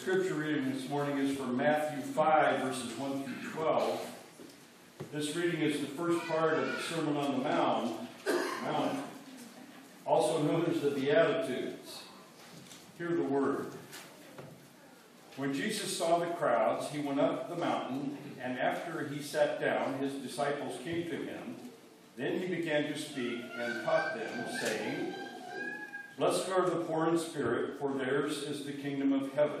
scripture reading this morning is from Matthew 5, verses 1 through 12. This reading is the first part of the Sermon on the Mount, Mount also known as the Beatitudes. Hear the word. When Jesus saw the crowds, he went up the mountain, and after he sat down, his disciples came to him. Then he began to speak and taught them, saying, Blessed are the poor in spirit, for theirs is the kingdom of heaven.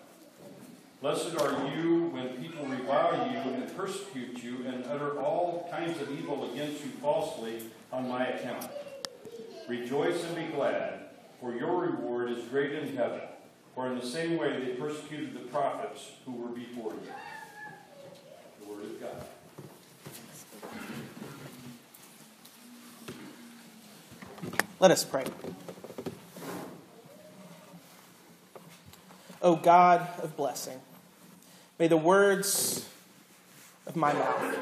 Blessed are you when people revile you and persecute you and utter all kinds of evil against you falsely on my account. Rejoice and be glad, for your reward is great in heaven. For in the same way they persecuted the prophets who were before you. The Word of God. Let us pray. O God of blessing, may the words of my mouth,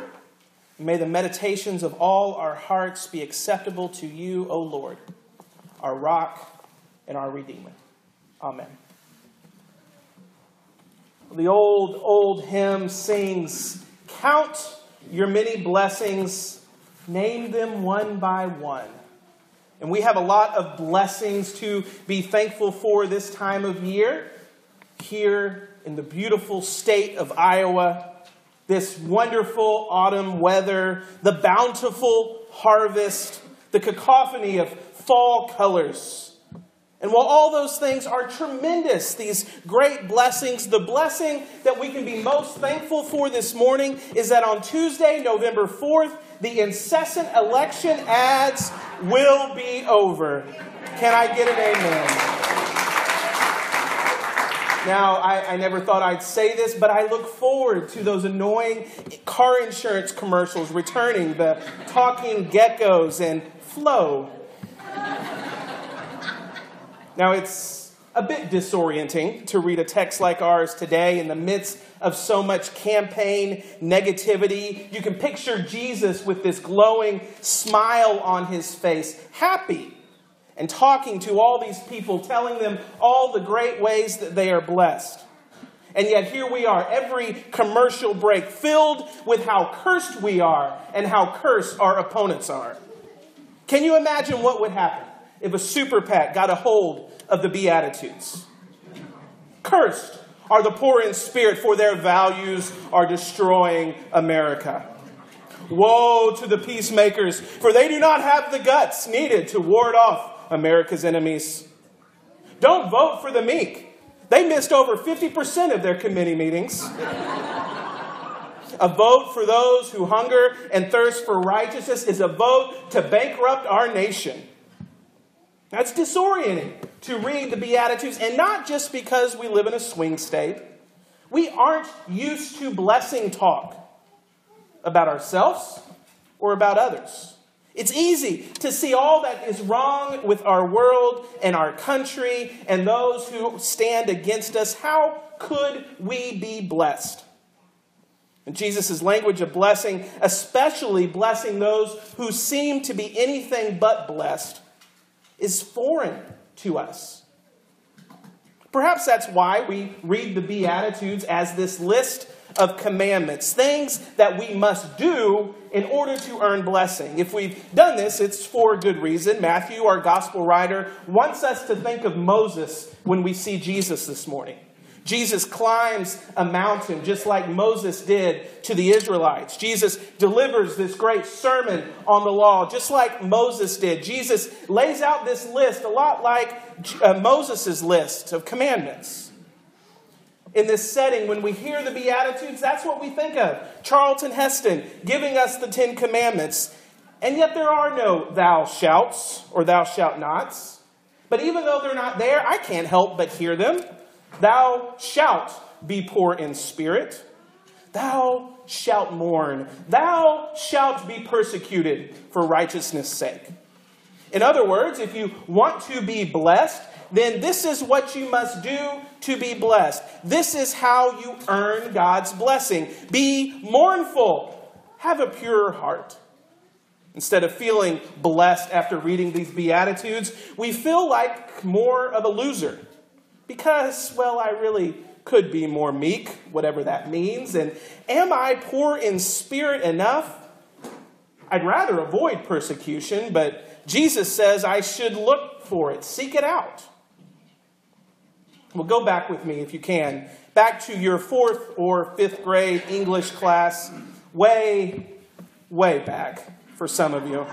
may the meditations of all our hearts be acceptable to you, O Lord, our rock and our redeemer. Amen. The old, old hymn sings, Count your many blessings, name them one by one. And we have a lot of blessings to be thankful for this time of year here in the beautiful state of Iowa. This wonderful autumn weather, the bountiful harvest, the cacophony of fall colors. And while all those things are tremendous, these great blessings, the blessing that we can be most thankful for this morning is that on Tuesday, November 4th, the incessant election ads will be over. Can I get an amen? Now, I, I, never thought I'd say this, but I look forward to those annoying car insurance commercials returning, the talking geckos and Flo. Now, it's a bit disorienting to read a text like ours today in the midst of so much campaign negativity. You can picture Jesus with this glowing smile on his face, happy, and talking to all these people, telling them all the great ways that they are blessed. And yet, here we are, every commercial break filled with how cursed we are and how cursed our opponents are. Can you imagine what would happen if a super PAC got a hold of the Beatitudes? Cursed are the poor in spirit, for their values are destroying America. Woe to the peacemakers, for they do not have the guts needed to ward off America's enemies. Don't vote for the meek. They missed over 50% of their committee meetings. a vote for those who hunger and thirst for righteousness is a vote to bankrupt our nation. That's disorienting to read the Beatitudes, and not just because we live in a swing state. We aren't used to blessing talk about ourselves or about others. It's easy to see all that is wrong with our world and our country and those who stand against us. How could we be blessed? And Jesus' language of blessing, especially blessing those who seem to be anything but blessed, is foreign to us. Perhaps that's why we read the Beatitudes as this list of commandments, things that we must do in order to earn blessing. If we've done this, it's for good reason. Matthew, our gospel writer, wants us to think of Moses when we see Jesus this morning. Jesus climbs a mountain just like Moses did to the Israelites. Jesus delivers this great sermon on the law just like Moses did. Jesus lays out this list a lot like uh, Moses' list of commandments. In this setting, when we hear the Beatitudes, that's what we think of. Charlton Heston giving us the Ten Commandments. And yet there are no thou shalt or thou shalt nots. But even though they're not there, I can't help but hear them. Thou shalt be poor in spirit. Thou shalt mourn. Thou shalt be persecuted for righteousness' sake. In other words, if you want to be blessed, then this is what you must do to be blessed. This is how you earn God's blessing. Be mournful. Have a pure heart. Instead of feeling blessed after reading these Beatitudes, we feel like more of a loser. Because, well, I really could be more meek, whatever that means. And am I poor in spirit enough? I'd rather avoid persecution, but Jesus says I should look for it, seek it out. Well, go back with me if you can. Back to your fourth or fifth grade English class, way, way back for some of you.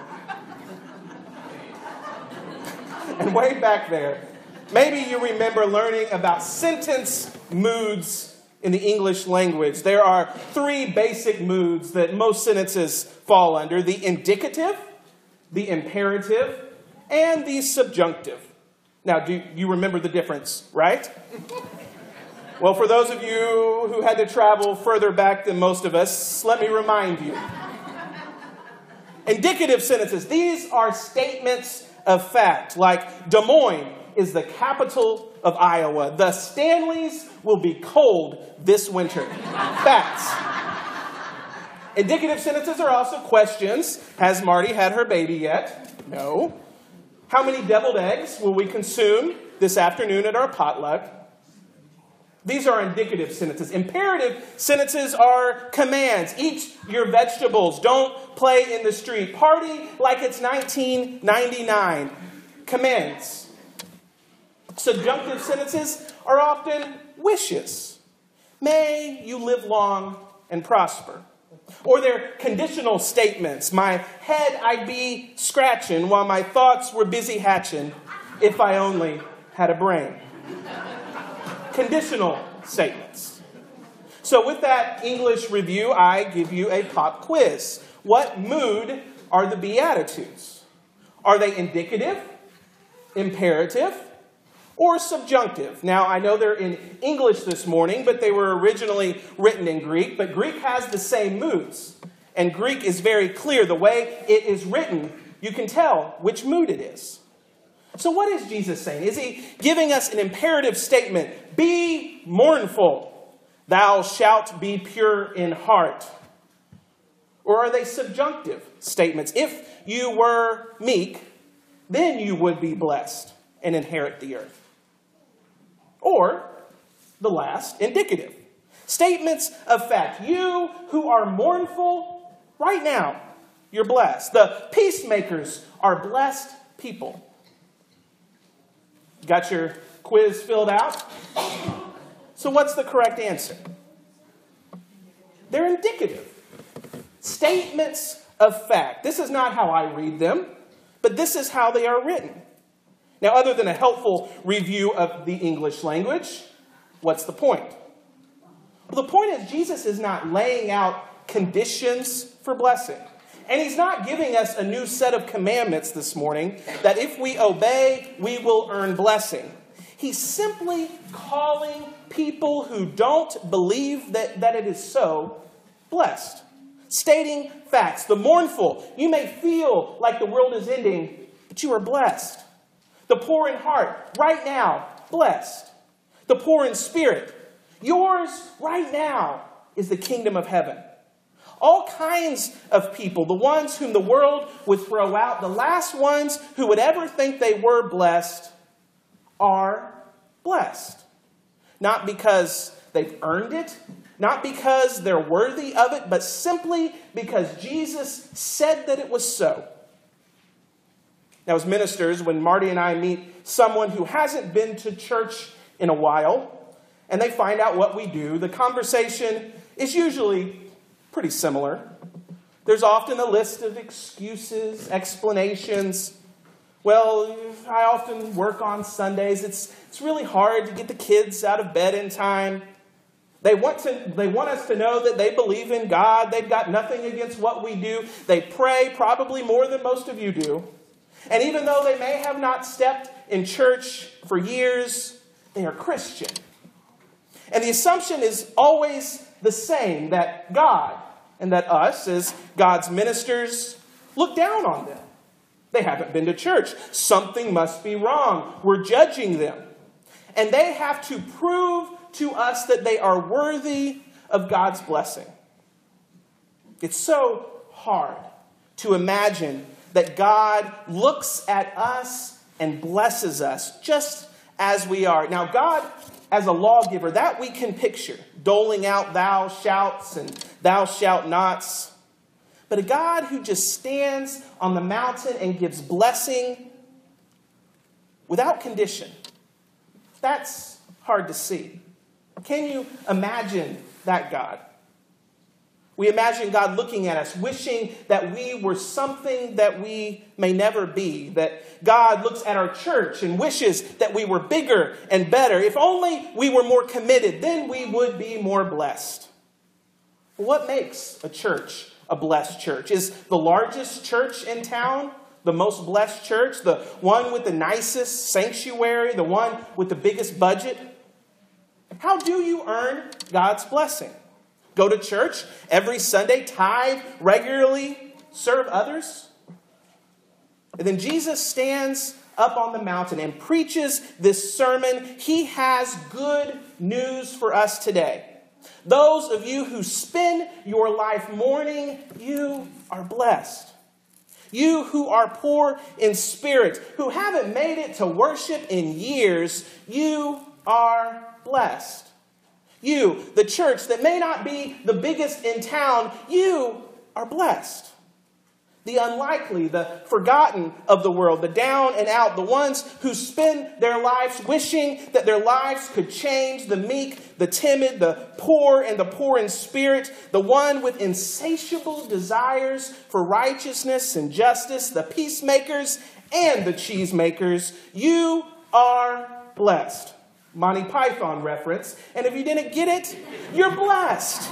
and way back there, maybe you remember learning about sentence moods in the English language. There are three basic moods that most sentences fall under the indicative, the imperative, and the subjunctive. Now, do you remember the difference, right? Well, for those of you who had to travel further back than most of us, let me remind you. Indicative sentences, these are statements of fact, like Des Moines is the capital of Iowa. The Stanleys will be cold this winter. Facts. Indicative sentences are also questions. Has Marty had her baby yet? No. How many deviled eggs will we consume this afternoon at our potluck? These are indicative sentences. Imperative sentences are commands. Eat your vegetables. Don't play in the street. Party like it's 1999. Commands. Subjunctive sentences are often wishes. May you live long and prosper. Or they're conditional statements. My head I'd be scratching while my thoughts were busy hatching if I only had a brain. conditional statements. So, with that English review, I give you a pop quiz. What mood are the Beatitudes? Are they indicative, imperative, or subjunctive. Now, I know they're in English this morning, but they were originally written in Greek, but Greek has the same moods. And Greek is very clear. The way it is written, you can tell which mood it is. So, what is Jesus saying? Is he giving us an imperative statement? Be mournful, thou shalt be pure in heart. Or are they subjunctive statements? If you were meek, then you would be blessed and inherit the earth. Or the last, indicative. Statements of fact. You who are mournful right now, you're blessed. The peacemakers are blessed people. Got your quiz filled out? So, what's the correct answer? They're indicative. Statements of fact. This is not how I read them, but this is how they are written. Now, other than a helpful review of the English language, what's the point? Well, the point is, Jesus is not laying out conditions for blessing. And he's not giving us a new set of commandments this morning that if we obey, we will earn blessing. He's simply calling people who don't believe that, that it is so blessed. Stating facts. The mournful, you may feel like the world is ending, but you are blessed. The poor in heart, right now, blessed. The poor in spirit, yours right now is the kingdom of heaven. All kinds of people, the ones whom the world would throw out, the last ones who would ever think they were blessed, are blessed. Not because they've earned it, not because they're worthy of it, but simply because Jesus said that it was so. Now, as ministers, when Marty and I meet someone who hasn't been to church in a while, and they find out what we do, the conversation is usually pretty similar. There's often a list of excuses, explanations. Well, I often work on Sundays. It's, it's really hard to get the kids out of bed in time. They want, to, they want us to know that they believe in God. They've got nothing against what we do. They pray probably more than most of you do. And even though they may have not stepped in church for years, they are Christian. And the assumption is always the same that God and that us, as God's ministers, look down on them. They haven't been to church. Something must be wrong. We're judging them. And they have to prove to us that they are worthy of God's blessing. It's so hard to imagine that God looks at us and blesses us just as we are. Now, God, as a lawgiver, that we can picture, doling out thou shouts and thou shalt nots. But a God who just stands on the mountain and gives blessing without condition, that's hard to see. Can you imagine that God? We imagine God looking at us, wishing that we were something that we may never be. That God looks at our church and wishes that we were bigger and better. If only we were more committed, then we would be more blessed. What makes a church a blessed church? Is the largest church in town the most blessed church? The one with the nicest sanctuary? The one with the biggest budget? How do you earn God's blessing? Go to church every Sunday, tithe regularly, serve others? And then Jesus stands up on the mountain and preaches this sermon. He has good news for us today. Those of you who spend your life mourning, you are blessed. You who are poor in spirit, who haven't made it to worship in years, you are blessed. You, the church that may not be the biggest in town, you are blessed the unlikely, the forgotten of the world, the down and out, the ones who spend their lives wishing that their lives could change, the meek, the timid, the poor, and the poor in spirit, the one with insatiable desires for righteousness and justice, the peacemakers and the cheesemakers. You are blessed. Monty Python reference. And if you didn't get it, you're blessed.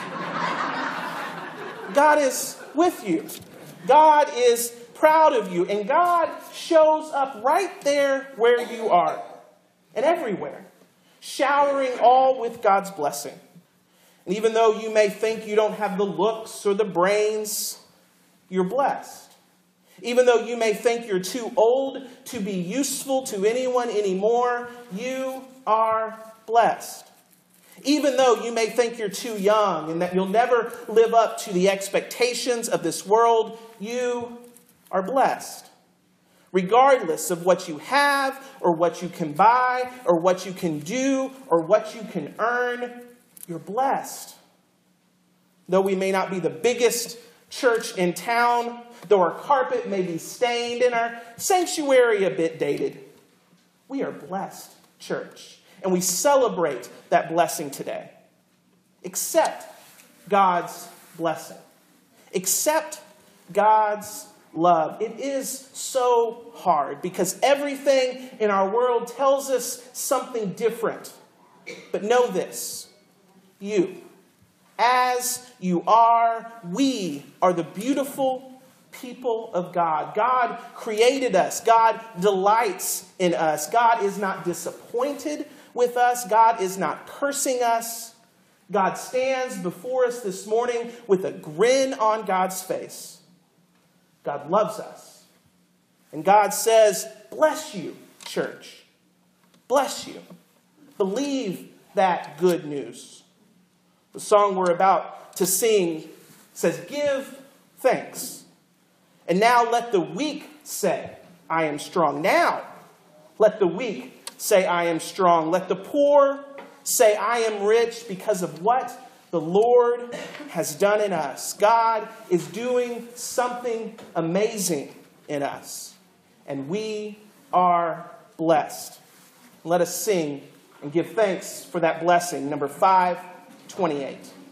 God is with you. God is proud of you, and God shows up right there where you are and everywhere, showering all with God's blessing. And even though you may think you don't have the looks or the brains, you're blessed. Even though you may think you're too old to be useful to anyone anymore, you are blessed. Even though you may think you're too young and that you'll never live up to the expectations of this world, you are blessed. Regardless of what you have or what you can buy or what you can do or what you can earn, you're blessed. Though we may not be the biggest church in town, though our carpet may be stained and our sanctuary a bit dated, we are blessed, church. And we celebrate that blessing today. Accept God's blessing. Accept God's love. It is so hard because everything in our world tells us something different. But know this you, as you are, we are the beautiful people of God. God created us, God delights in us. God is not disappointed with us, God is not cursing us. God stands before us this morning with a grin on God's face. God loves us. And God says, Bless you, church. Bless you. Believe that good news. The song we're about to sing says, Give thanks. And now let the weak say, I am strong. Now let the weak say, I am strong. Let the poor say, I am rich because of what the Lord has done in us. God is doing something amazing in us, and we are blessed. Let us sing and give thanks for that blessing. Number 528.